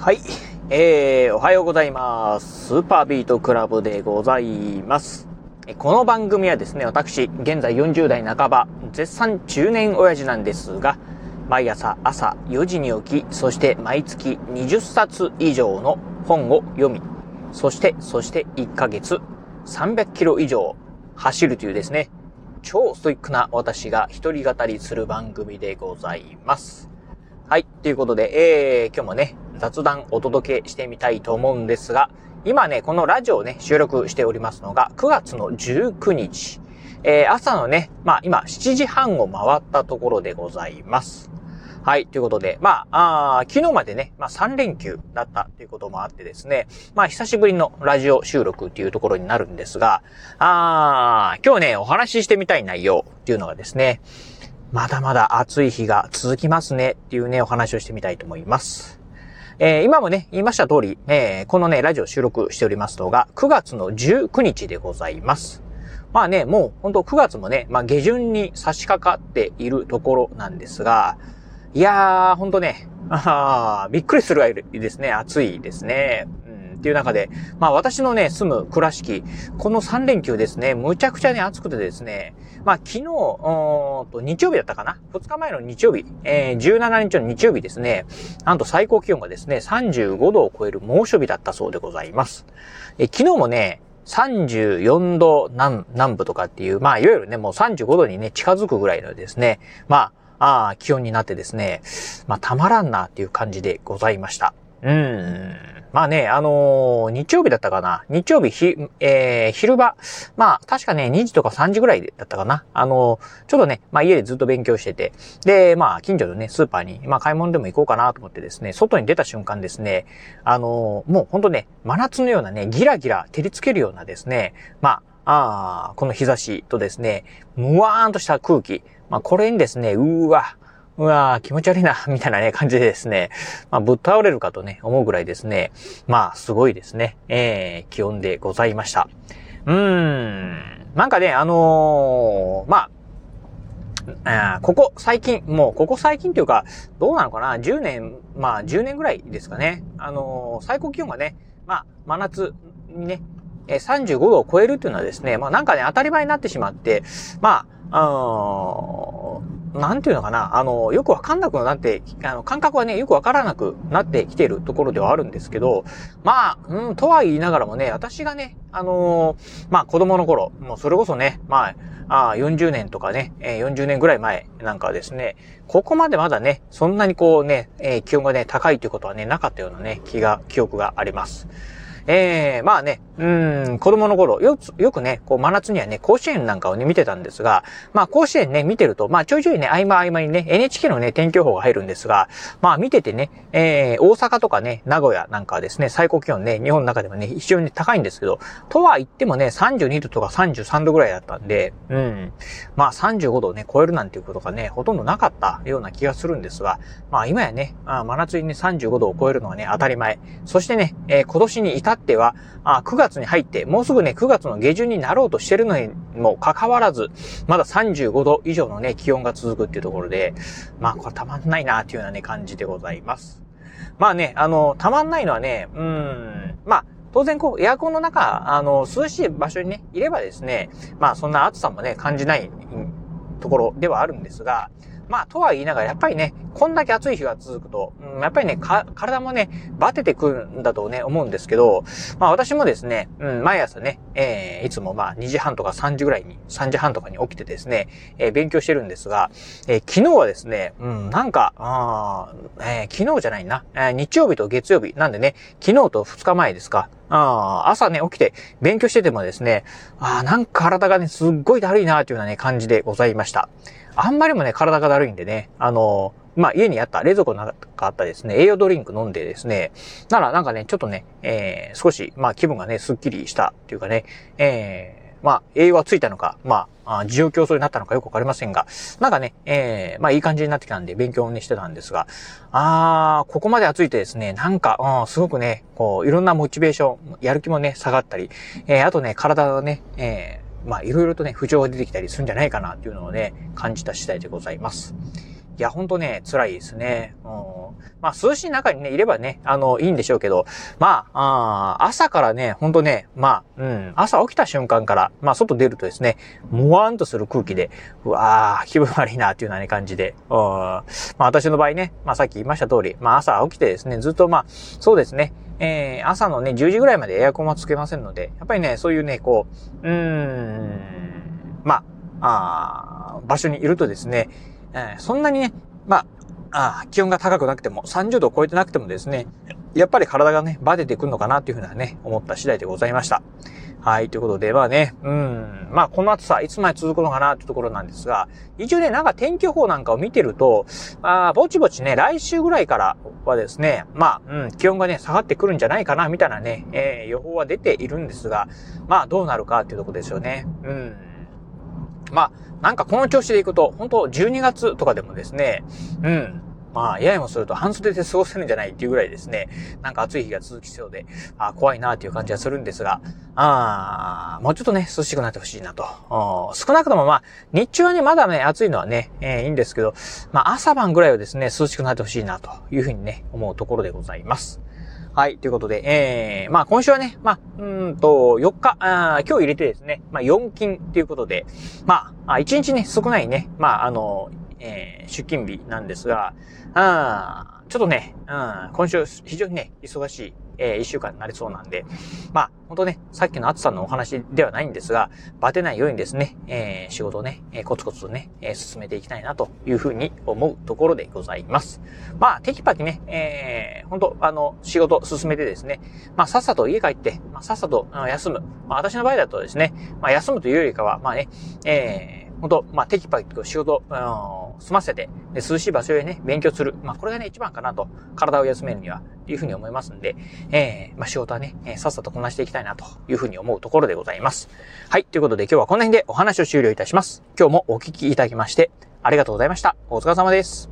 はい。えー、おはようございます。スーパービートクラブでございます。この番組はですね、私、現在40代半ば、絶賛中年親父なんですが、毎朝朝4時に起き、そして毎月20冊以上の本を読み、そして、そして1ヶ月300キロ以上走るというですね、超ストイックな私が一人語りする番組でございます。はい。ということで、えー、今日もね、雑談お届けしてみたいと思うんですが、今ね、このラジオをね、収録しておりますのが、9月の19日。えー、朝のね、まあ今、7時半を回ったところでございます。はい。ということで、まあ、あ昨日までね、まあ3連休だったということもあってですね、まあ久しぶりのラジオ収録っていうところになるんですが、あー今日ね、お話ししてみたい内容っていうのがですね、まだまだ暑い日が続きますねっていうね、お話をしてみたいと思います。えー今もね、言いました通り、えーこのね、ラジオ収録しておりますのが、9月の19日でございます。まあね、もう本当9月もね、まあ下旬に差し掛かっているところなんですが、いやー、ほんとね、あびっくりするぐらいですね、暑いですね。っていう中で、まあ私のね、住む倉敷、この3連休ですね、むちゃくちゃね、暑くてですね、まあ昨日、と日曜日だったかな ?2 日前の日曜日、えー17日の日曜日ですね、なんと最高気温がですね、35度を超える猛暑日だったそうでございます。え昨日もね、34度南南部とかっていう、まあ、いわゆるね、もう35度にね、近づくぐらいのですね、まあ、あ気温になってですね、まあ、たまらんなっていう感じでございました。うーん。まあね、あのー日曜日だったかな。日曜日ひ、えー、昼間。まあ、確かね、2時とか3時ぐらいだったかな。あのーちょっとね、まあ家でずっと勉強してて、で、まあ、近所のね、スーパーに、まあ買い物でも行こうかなと思ってですね、外に出た瞬間ですね、あのーもうほんとね、真夏のようなね、ギラギラ照りつけるようなですね、まあ、あこの日差しとですね、むわーんとした空気、まあこれにですね、うーわ、うわー気持ち悪いな、みたいなね、感じでですね、まあぶっ倒れるかとね、思うぐらいですね、まあすごいですね、えー、気温でございました。うーん、なんかね、あのーまあ、あここ最近、もうここ最近というか、どうなのかな ?10 年、まあ10年ぐらいですかね。あのー最高気温がね、まあ真夏にね、35度を超えるっていうのはですね、まあなんかね、当たり前になってしまって、まあ、あのなんていうのかな、あの、よくわかんなくなって、あの、感覚はね、よくわからなくなってきてるところではあるんですけど、まあ、うん、とは言いながらもね、私がね、あのーまあ子供の頃、もうそれこそね、まあ、あ40年とかね、え40年ぐらい前なんかですね、ここまでまだね、そんなにこうね、え気温がね、高いということはね、なかったようなね、気が、記憶があります。ええまあね、うん、子供の頃、よく、よくね、こう、真夏にはね、甲子園なんかをね、見てたんですが、まあ、甲子園ね、見てると、まあ、ちょいちょいね、合間合間にね、NHK のね、天気予報が入るんですが、まあ、見ててね、えー、大阪とかね、名古屋なんかはですね、最高気温ね、日本の中でもね、非常に高いんですけど、とは言ってもね、32度とか33度ぐらいだったんで、うん。まあ、35度をね、超えるなんていうことがね、ほとんどなかったような気がするんですが、まあ、今やね、あ真夏にね、35度を超えるのはね、当たり前。そしてね、えー今年に至っては、あ9月に入って、もうすぐね、9月の下旬になろうとしてるのにもかかわらず、まだ35度以上のね、気温が続くっていうところで、まあ、これたまんないなっていうようなね、感じでございます。まあね、あの、たまんないのはね、うん、まあ、当然こう、エアコンの中、あの、涼しい場所にね、いればですね、まあ、そんな暑さもね、感じないところではあるんですが、まあ、とは言いながら、やっぱりね、こんだけ暑い日が続くと、うんやっぱりね、体もね、バテてくるんだとね、思うんですけど、まあ私もですね、うん、毎朝ね、えー、いつもまあ2時半とか3時ぐらいに、3時半とかに起きてですね、えー勉強してるんですが、えー昨日はですね、うん、なんか、あえー昨日じゃないな、えー日曜日と月曜日、なんでね、昨日と2日前ですか、あ朝ね、起きて勉強しててもですね、ああなんか体がね、すっごいだるいなというようなね、感じでございました。あんまりもね、体がだるいんでね、あのまあ、家にあった、冷蔵庫の中あったですね、栄養ドリンク飲んでですね、ならなんかね、ちょっとね、えー、少し、まあ、気分がね、スッキリしたというかね、えー、まあ、栄養がついたのか、まあ、あ自由競争になったのかよくわかりませんが、なんかね、えー、まあ、いい感じになってきたんで、勉強をね、してたんですが、あー、ここまで暑いとですね、なんか、うん、すごくね、こう、いろんなモチベーション、やる気もね、下がったり、えー、あとね、体がね、えー、まあ、いろいろとね、不調が出てきたりするんじゃないかなっていうのをね、感じた次第でございます。いや、ほんとね、辛いですね。うん。まあ、涼しい中にね、いればね、あの、いいんでしょうけど、まあ、あ朝からね、ほんとね、まあ、うん、朝起きた瞬間から、まあ、外出るとですね、もわーんとする空気で、うわー、気分悪いな、っていうような、感じで、うん。まあ、私の場合ね、まあ、さっき言いました通り、まあ、朝起きてですね、ずっとまあ、そうですね、えー、朝のね、10時ぐらいまでエアコンはつけませんので、やっぱりね、そういうね、こう、うーん、まあ、あ場所にいるとですね、えー、そんなにね、まあ、あ気温が高くなくても、30度を超えてなくてもですね、やっぱり体がね、バテてくるのかなっていうふうなね、思った次第でございました。はい、ということで、まあね、うん、まあこの暑さ、いつまで続くのかなってところなんですが、一応ね、なんか天気予報なんかを見てると、まあぼちぼちね、来週ぐらいからはですね、まあ、うん、気温がね、下がってくるんじゃないかな、みたいなね、えー、予報は出ているんですが、まあどうなるかっていうところですよね。うん。まあ、なんかこの調子でいくと、本当12月とかでもですね、うん、まあ、ややもすると半袖で過ごせるんじゃないっていうぐらいですね、なんか暑い日が続きそうで、あ怖いなっていう感じがするんですが、あもうちょっとね、涼しくなってほしいなと。少なくともまあ、日中はね、まだね、暑いのはね、えー、いいんですけど、まあ、朝晩ぐらいはですね、涼しくなってほしいなというふうにね、思うところでございます。はい。ということで、えー、まあ今週はね、まあ、うんと、4日、あ今日入れてですね、まあ4金ということで、まあ、1日ね、少ないね、まああの、えー、出勤日なんですが、あちょっとね、うん、今週非常にね、忙しい、えー、一週間になりそうなんで、まあ、本当ね、さっきの暑さのお話ではないんですが、バテないようにですね、えー、仕事をね、えー、コツコツとね、えー、進めていきたいなというふうに思うところでございます。まあ、テキパキね、えー、本当あの、仕事進めてですね、まあ、さっさと家帰って、まあ、さっさと休む。まあ、私の場合だとですね、まあ、休むというよりかは、まあね、えー、本当まあ、テキパキと仕事、うん済ませて、で涼しい場所へね、勉強する。まあ、これがね、一番かなと。体を休めるには、というふうに思いますんで、えー、まあ、仕事はね、えー、さっさとこなしていきたいな、というふうに思うところでございます。はい。ということで今日はこの辺でお話を終了いたします。今日もお聞きいただきまして、ありがとうございました。お疲れ様です。